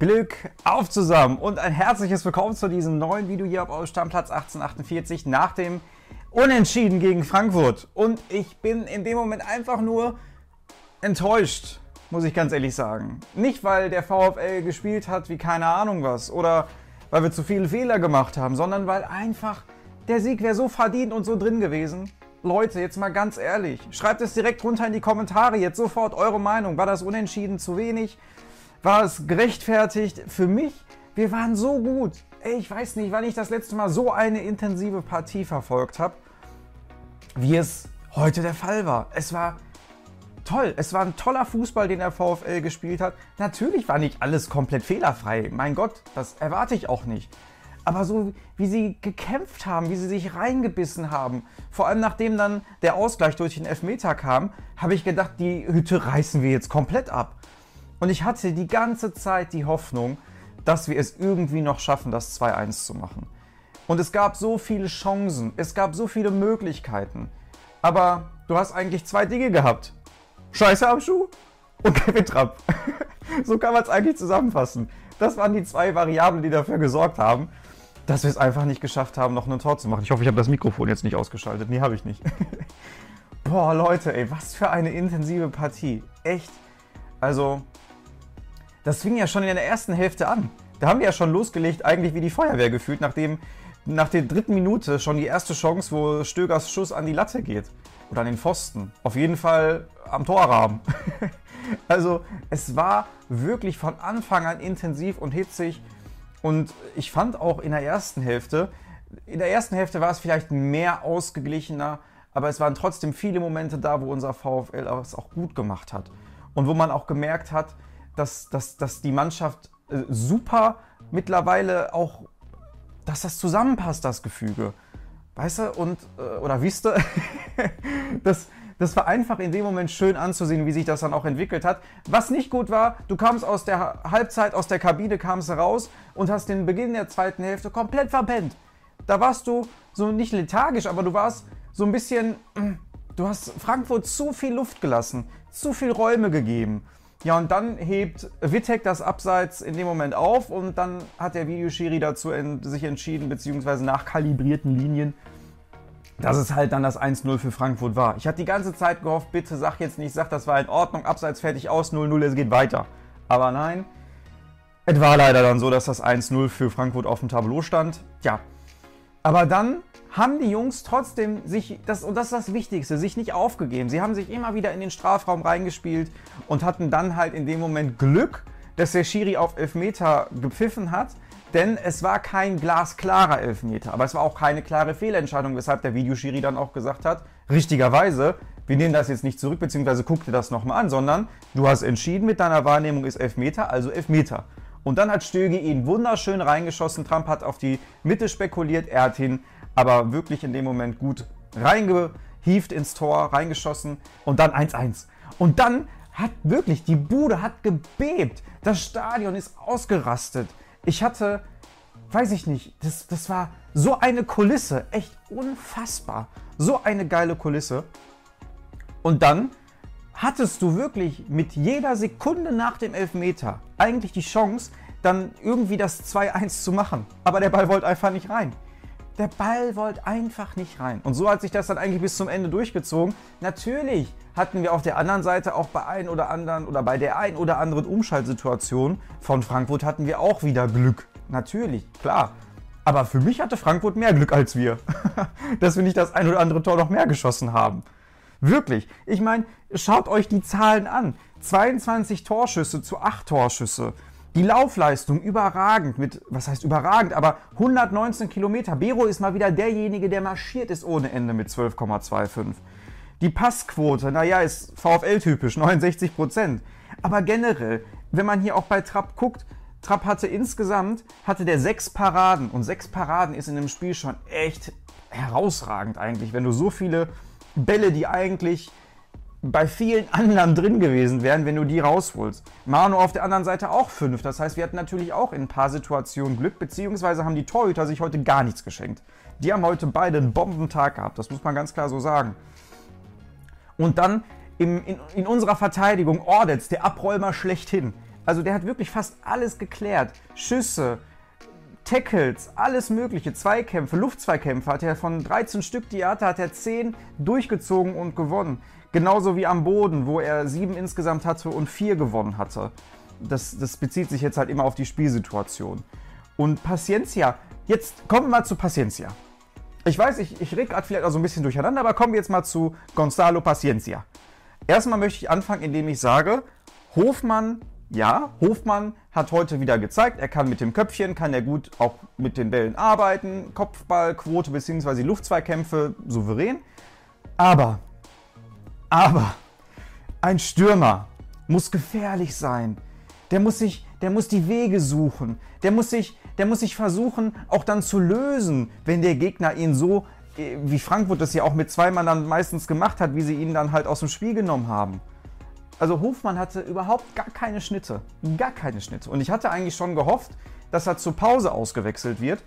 Glück auf zusammen und ein herzliches Willkommen zu diesem neuen Video hier auf eurem Stammplatz 1848 nach dem Unentschieden gegen Frankfurt. Und ich bin in dem Moment einfach nur enttäuscht, muss ich ganz ehrlich sagen. Nicht, weil der VfL gespielt hat wie keine Ahnung was oder weil wir zu viele Fehler gemacht haben, sondern weil einfach der Sieg wäre so verdient und so drin gewesen. Leute, jetzt mal ganz ehrlich, schreibt es direkt runter in die Kommentare, jetzt sofort eure Meinung. War das Unentschieden zu wenig? War es gerechtfertigt? Für mich, wir waren so gut. Ey, ich weiß nicht, wann ich das letzte Mal so eine intensive Partie verfolgt habe, wie es heute der Fall war. Es war toll. Es war ein toller Fußball, den der VfL gespielt hat. Natürlich war nicht alles komplett fehlerfrei. Mein Gott, das erwarte ich auch nicht. Aber so wie sie gekämpft haben, wie sie sich reingebissen haben, vor allem nachdem dann der Ausgleich durch den Elfmeter kam, habe ich gedacht, die Hütte reißen wir jetzt komplett ab. Und ich hatte die ganze Zeit die Hoffnung, dass wir es irgendwie noch schaffen, das 2-1 zu machen. Und es gab so viele Chancen, es gab so viele Möglichkeiten. Aber du hast eigentlich zwei Dinge gehabt. Scheiße am Schuh und Kevin Trapp. so kann man es eigentlich zusammenfassen. Das waren die zwei Variablen, die dafür gesorgt haben, dass wir es einfach nicht geschafft haben, noch ein Tor zu machen. Ich hoffe, ich habe das Mikrofon jetzt nicht ausgeschaltet. Nee, habe ich nicht. Boah, Leute, ey, was für eine intensive Partie. Echt. Also, das fing ja schon in der ersten Hälfte an. Da haben wir ja schon losgelegt, eigentlich wie die Feuerwehr gefühlt, nachdem nach der dritten Minute schon die erste Chance, wo Stögers Schuss an die Latte geht. Oder an den Pfosten. Auf jeden Fall am Torrahmen. also, es war wirklich von Anfang an intensiv und hitzig. Und ich fand auch in der ersten Hälfte, in der ersten Hälfte war es vielleicht mehr ausgeglichener, aber es waren trotzdem viele Momente da, wo unser VfL es auch gut gemacht hat. Und wo man auch gemerkt hat, dass, dass, dass die Mannschaft äh, super mittlerweile auch, dass das zusammenpasst, das Gefüge. Weißt du, und, äh, oder wisst du, das, das war einfach in dem Moment schön anzusehen, wie sich das dann auch entwickelt hat. Was nicht gut war, du kamst aus der Halbzeit, aus der Kabine, kamst raus und hast den Beginn der zweiten Hälfte komplett verpennt. Da warst du so nicht lethargisch, aber du warst so ein bisschen, du hast Frankfurt zu viel Luft gelassen, zu viel Räume gegeben. Ja, und dann hebt Wittek das Abseits in dem Moment auf und dann hat der Videoschiri dazu en sich entschieden, beziehungsweise nach kalibrierten Linien, dass es halt dann das 1-0 für Frankfurt war. Ich hatte die ganze Zeit gehofft, bitte sag jetzt nicht, sag, das war in Ordnung, Abseits fertig aus, 0-0, es geht weiter. Aber nein, es war leider dann so, dass das 1-0 für Frankfurt auf dem Tableau stand. Ja, aber dann haben die Jungs trotzdem sich, das, und das ist das Wichtigste, sich nicht aufgegeben. Sie haben sich immer wieder in den Strafraum reingespielt und hatten dann halt in dem Moment Glück, dass der Schiri auf Elfmeter gepfiffen hat denn es war kein glasklarer Elfmeter, aber es war auch keine klare Fehlentscheidung, weshalb der Videoschiri dann auch gesagt hat, richtigerweise, wir nehmen das jetzt nicht zurück, beziehungsweise guck dir das nochmal an, sondern du hast entschieden mit deiner Wahrnehmung ist Elfmeter, also Elfmeter. Und dann hat Stöge ihn wunderschön reingeschossen, Trump hat auf die Mitte spekuliert, er hat ihn aber wirklich in dem Moment gut reingehieft ins Tor, reingeschossen und dann 1-1. Und dann hat wirklich, die Bude hat gebebt, das Stadion ist ausgerastet ich hatte, weiß ich nicht, das, das war so eine Kulisse, echt unfassbar. So eine geile Kulisse. Und dann hattest du wirklich mit jeder Sekunde nach dem Elfmeter eigentlich die Chance, dann irgendwie das 2-1 zu machen. Aber der Ball wollte einfach nicht rein. Der Ball wollte einfach nicht rein. Und so hat sich das dann eigentlich bis zum Ende durchgezogen. Natürlich hatten wir auf der anderen Seite auch bei ein oder anderen oder bei der ein oder anderen Umschaltsituation von Frankfurt hatten wir auch wieder Glück. Natürlich, klar. Aber für mich hatte Frankfurt mehr Glück als wir, dass wir nicht das ein oder andere Tor noch mehr geschossen haben. Wirklich. Ich meine, schaut euch die Zahlen an. 22 Torschüsse zu 8 Torschüsse. Die Laufleistung überragend mit, was heißt überragend, aber 119 Kilometer. Bero ist mal wieder derjenige, der marschiert ist ohne Ende mit 12,25. Die Passquote, naja, ist VfL-typisch, 69 Prozent. Aber generell, wenn man hier auch bei Trapp guckt, Trapp hatte insgesamt, hatte der sechs Paraden. Und sechs Paraden ist in dem Spiel schon echt herausragend eigentlich, wenn du so viele Bälle, die eigentlich bei vielen anderen drin gewesen wären, wenn du die rausholst. Manu auf der anderen Seite auch fünf. Das heißt, wir hatten natürlich auch in ein paar Situationen Glück, beziehungsweise haben die Torhüter sich heute gar nichts geschenkt. Die haben heute beide einen Bombentag gehabt, das muss man ganz klar so sagen. Und dann im, in, in, unserer Verteidigung Ordetz, der Abräumer schlechthin. Also der hat wirklich fast alles geklärt. Schüsse, Tackles, alles mögliche, Zweikämpfe, Luftzweikämpfe hat er von 13 Stück, die er hatte, hat er 10 durchgezogen und gewonnen. Genauso wie am Boden, wo er 7 insgesamt hatte und 4 gewonnen hatte. Das, das bezieht sich jetzt halt immer auf die Spielsituation. Und Paciencia, jetzt kommen wir mal zu Paciencia. Ich weiß, ich, ich rede gerade vielleicht auch so ein bisschen durcheinander, aber kommen wir jetzt mal zu Gonzalo Paciencia. Erstmal möchte ich anfangen, indem ich sage, Hofmann ja, Hofmann hat heute wieder gezeigt, er kann mit dem Köpfchen, kann er gut auch mit den Bällen arbeiten, Kopfballquote bzw. Luftzweikämpfe souverän. Aber, aber, ein Stürmer muss gefährlich sein. Der muss sich, der muss die Wege suchen. Der muss sich, der muss sich versuchen, auch dann zu lösen, wenn der Gegner ihn so, äh, wie Frankfurt das ja auch mit zwei Mann dann meistens gemacht hat, wie sie ihn dann halt aus dem Spiel genommen haben. Also Hofmann hatte überhaupt gar keine Schnitte. Gar keine Schnitte. Und ich hatte eigentlich schon gehofft, dass er zur Pause ausgewechselt wird.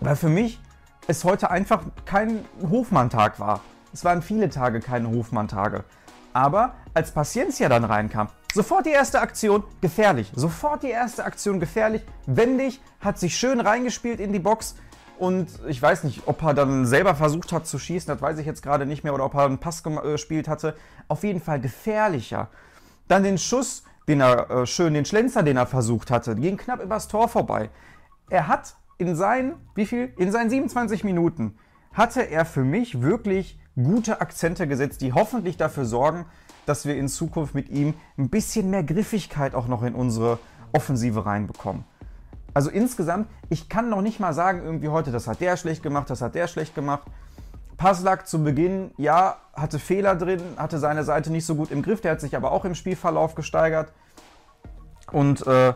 Weil für mich es heute einfach kein Hofmann-Tag war. Es waren viele Tage keine Hofmann-Tage. Aber als Paciencia dann reinkam, sofort die erste Aktion gefährlich. Sofort die erste Aktion gefährlich. Wendig, hat sich schön reingespielt in die Box. Und ich weiß nicht, ob er dann selber versucht hat zu schießen, das weiß ich jetzt gerade nicht mehr, oder ob er einen Pass äh, gespielt hatte. Auf jeden Fall gefährlicher. Dann den Schuss, den er äh, schön, den Schlenzer, den er versucht hatte, ging knapp übers Tor vorbei. Er hat in seinen, wie viel? In seinen 27 Minuten hatte er für mich wirklich gute Akzente gesetzt, die hoffentlich dafür sorgen, dass wir in Zukunft mit ihm ein bisschen mehr Griffigkeit auch noch in unsere Offensive reinbekommen. Also insgesamt, ich kann noch nicht mal sagen, irgendwie heute, das hat der schlecht gemacht, das hat der schlecht gemacht. Paslak zu Beginn, ja, hatte Fehler drin, hatte seine Seite nicht so gut im Griff, der hat sich aber auch im Spielverlauf gesteigert. Und äh,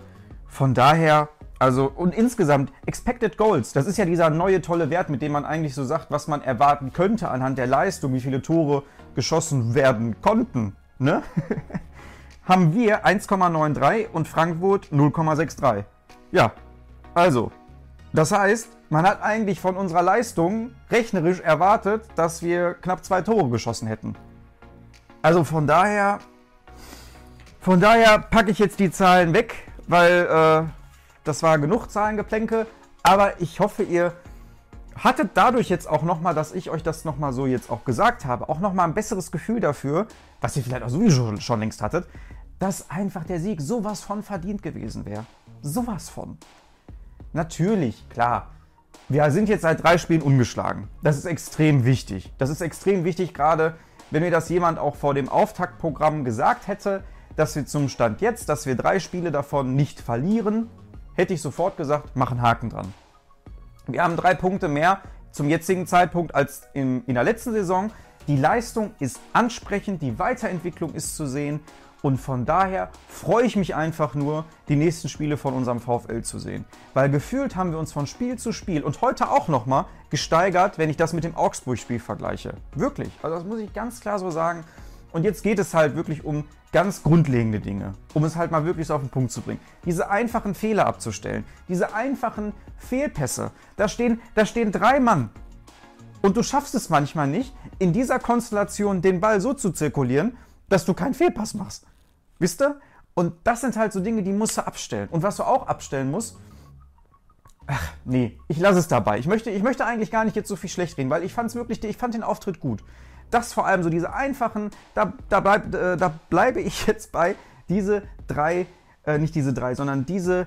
von daher, also, und insgesamt, Expected Goals, das ist ja dieser neue tolle Wert, mit dem man eigentlich so sagt, was man erwarten könnte anhand der Leistung, wie viele Tore geschossen werden konnten. Ne? Haben wir 1,93 und Frankfurt 0,63. Ja, also, das heißt, man hat eigentlich von unserer Leistung rechnerisch erwartet, dass wir knapp zwei Tore geschossen hätten. Also von daher, von daher packe ich jetzt die Zahlen weg, weil äh, das war genug Zahlengeplänke. Aber ich hoffe, ihr hattet dadurch jetzt auch nochmal, dass ich euch das nochmal so jetzt auch gesagt habe, auch nochmal ein besseres Gefühl dafür, was ihr vielleicht auch sowieso schon längst hattet, dass einfach der Sieg sowas von verdient gewesen wäre. Sowas von. Natürlich, klar. Wir sind jetzt seit drei Spielen ungeschlagen. Das ist extrem wichtig. Das ist extrem wichtig, gerade wenn mir das jemand auch vor dem Auftaktprogramm gesagt hätte, dass wir zum Stand jetzt, dass wir drei Spiele davon nicht verlieren, hätte ich sofort gesagt, machen Haken dran. Wir haben drei Punkte mehr zum jetzigen Zeitpunkt als in, in der letzten Saison. Die Leistung ist ansprechend, die Weiterentwicklung ist zu sehen und von daher freue ich mich einfach nur, die nächsten Spiele von unserem VfL zu sehen. Weil gefühlt haben wir uns von Spiel zu Spiel und heute auch nochmal gesteigert, wenn ich das mit dem Augsburg-Spiel vergleiche. Wirklich. Also das muss ich ganz klar so sagen. Und jetzt geht es halt wirklich um ganz grundlegende Dinge, um es halt mal wirklich so auf den Punkt zu bringen. Diese einfachen Fehler abzustellen, diese einfachen Fehlpässe. Da stehen, da stehen drei Mann. Und du schaffst es manchmal nicht, in dieser Konstellation den Ball so zu zirkulieren, dass du keinen Fehlpass machst. Wisst ihr? Und das sind halt so Dinge, die musst du abstellen. Und was du auch abstellen musst, ach nee, ich lasse es dabei. Ich möchte, ich möchte eigentlich gar nicht jetzt so viel schlecht reden, weil ich fand wirklich, ich fand den Auftritt gut. Das vor allem so diese einfachen, da, da, bleib, äh, da bleibe ich jetzt bei, diese drei, äh, nicht diese drei, sondern diese,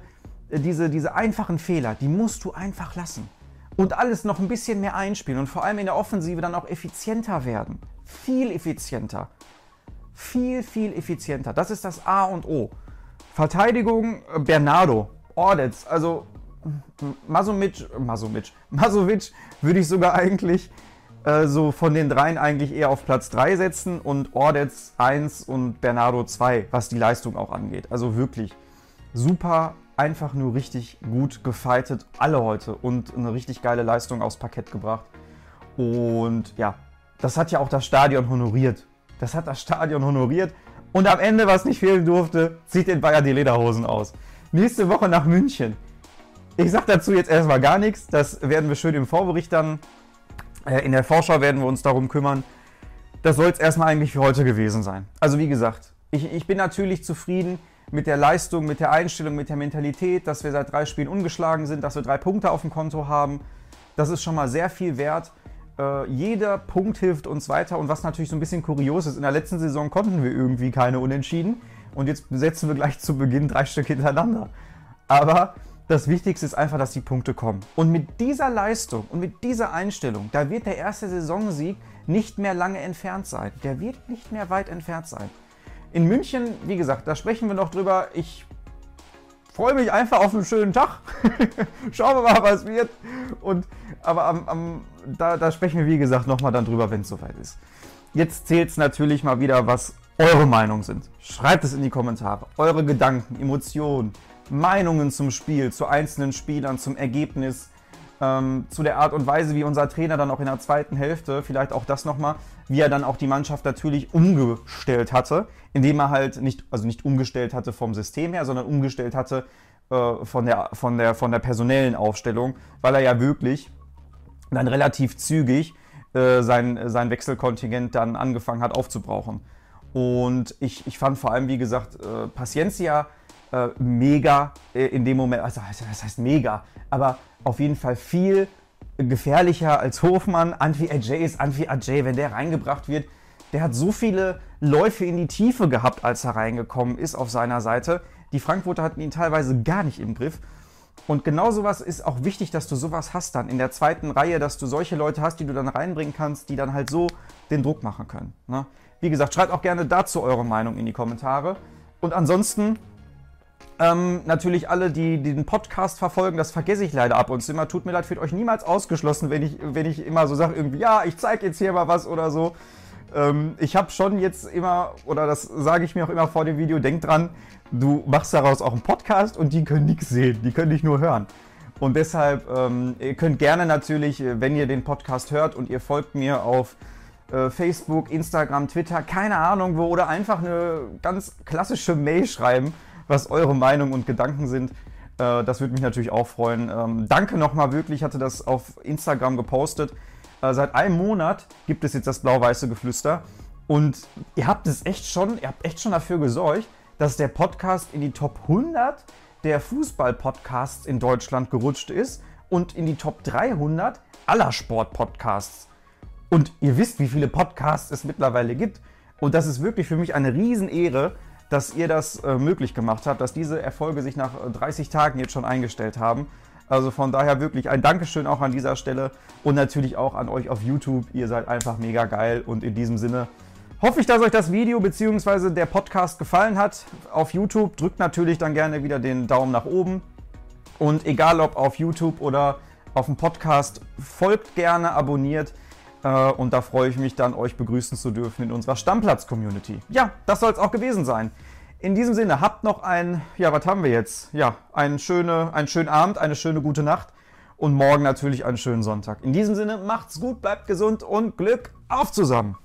äh, diese, diese einfachen Fehler, die musst du einfach lassen. Und alles noch ein bisschen mehr einspielen und vor allem in der Offensive dann auch effizienter werden. Viel effizienter viel, viel effizienter. Das ist das A und O. Verteidigung äh, Bernardo, Ordetz, also Masovic, Masovic, Masovic würde ich sogar eigentlich äh, so von den dreien eigentlich eher auf Platz 3 setzen und Ordetz 1 und Bernardo 2, was die Leistung auch angeht. Also wirklich super, einfach nur richtig gut gefightet, alle heute und eine richtig geile Leistung aufs Parkett gebracht. Und ja, das hat ja auch das Stadion honoriert. Das hat das Stadion honoriert. Und am Ende, was nicht fehlen durfte, zieht den Bayern die Lederhosen aus. Nächste Woche nach München. Ich sage dazu jetzt erstmal gar nichts. Das werden wir schön im Vorbericht dann. Äh, in der Vorschau werden wir uns darum kümmern. Das soll es erstmal eigentlich für heute gewesen sein. Also wie gesagt, ich, ich bin natürlich zufrieden mit der Leistung, mit der Einstellung, mit der Mentalität, dass wir seit drei Spielen ungeschlagen sind, dass wir drei Punkte auf dem Konto haben. Das ist schon mal sehr viel wert. Äh, jeder Punkt hilft uns weiter. Und was natürlich so ein bisschen kurios ist, in der letzten Saison konnten wir irgendwie keine Unentschieden. Und jetzt setzen wir gleich zu Beginn drei Stück hintereinander. Aber das Wichtigste ist einfach, dass die Punkte kommen. Und mit dieser Leistung und mit dieser Einstellung, da wird der erste Saisonsieg nicht mehr lange entfernt sein. Der wird nicht mehr weit entfernt sein. In München, wie gesagt, da sprechen wir noch drüber. Ich freue mich einfach auf einen schönen Tag. Schauen wir mal, was wird. Und, aber am, am, da, da sprechen wir, wie gesagt, nochmal dann drüber, wenn es soweit ist. Jetzt zählt es natürlich mal wieder, was eure Meinungen sind. Schreibt es in die Kommentare. Eure Gedanken, Emotionen, Meinungen zum Spiel, zu einzelnen Spielern, zum Ergebnis, ähm, zu der Art und Weise, wie unser Trainer dann auch in der zweiten Hälfte, vielleicht auch das nochmal, wie er dann auch die Mannschaft natürlich umgestellt hatte, indem er halt nicht, also nicht umgestellt hatte vom System her, sondern umgestellt hatte äh, von, der, von, der, von der personellen Aufstellung, weil er ja wirklich dann relativ zügig äh, sein, sein Wechselkontingent dann angefangen hat aufzubrauchen. Und ich, ich fand vor allem, wie gesagt, äh, Paciencia äh, mega äh, in dem Moment, also das heißt mega, aber auf jeden Fall viel gefährlicher als Hofmann. Anfi Ajay ist Anfi Ajay, wenn der reingebracht wird. Der hat so viele Läufe in die Tiefe gehabt, als er reingekommen ist auf seiner Seite. Die Frankfurter hatten ihn teilweise gar nicht im Griff. Und genau sowas ist auch wichtig, dass du sowas hast dann in der zweiten Reihe, dass du solche Leute hast, die du dann reinbringen kannst, die dann halt so den Druck machen können. Ne? Wie gesagt, schreibt auch gerne dazu eure Meinung in die Kommentare. Und ansonsten ähm, natürlich alle, die, die, den Podcast verfolgen, das vergesse ich leider ab und zu immer. Tut mir leid, fühlt euch niemals ausgeschlossen, wenn ich, wenn ich immer so sage, irgendwie, ja, ich zeige jetzt hier mal was oder so. Ähm, ich habe schon jetzt immer, oder das sage ich mir auch immer vor dem Video, denk dran, du machst daraus auch einen Podcast und die können nichts sehen, die können dich nur hören. Und deshalb, ähm, ihr könnt gerne natürlich, äh, wenn ihr den Podcast hört und ihr folgt mir auf äh, Facebook, Instagram, Twitter, keine Ahnung wo, oder einfach eine ganz klassische Mail schreiben was eure Meinung und Gedanken sind. Äh, das würde mich natürlich auch freuen. Ähm, danke nochmal wirklich, ich hatte das auf Instagram gepostet. Äh, seit einem Monat gibt es jetzt das blau-weiße Geflüster. Und ihr habt es echt schon, ihr habt echt schon dafür gesorgt, dass der Podcast in die Top 100 der Fußball-Podcasts in Deutschland gerutscht ist und in die Top 300 aller Sport-Podcasts. Und ihr wisst, wie viele Podcasts es mittlerweile gibt. Und das ist wirklich für mich eine Riesenehre, dass ihr das äh, möglich gemacht habt, dass diese Erfolge sich nach 30 äh, Tagen jetzt schon eingestellt haben. Also von daher wirklich ein Dankeschön auch an dieser Stelle und natürlich auch an euch auf YouTube. Ihr seid einfach mega geil und in diesem Sinne hoffe ich, dass euch das Video bzw. der Podcast gefallen hat. Auf YouTube drückt natürlich dann gerne wieder den Daumen nach oben und egal ob auf YouTube oder auf dem Podcast, folgt gerne, abonniert. Äh, und da freue ich mich dann, euch begrüßen zu dürfen in unserer Stammplatz-Community. Ja, das soll es auch gewesen sein. In diesem Sinne, habt noch ein, ja, was haben wir jetzt? Ja, einen, schöne, einen schönen Abend, eine schöne gute Nacht und morgen natürlich einen schönen Sonntag. In diesem Sinne, macht's gut, bleibt gesund und Glück auf zusammen!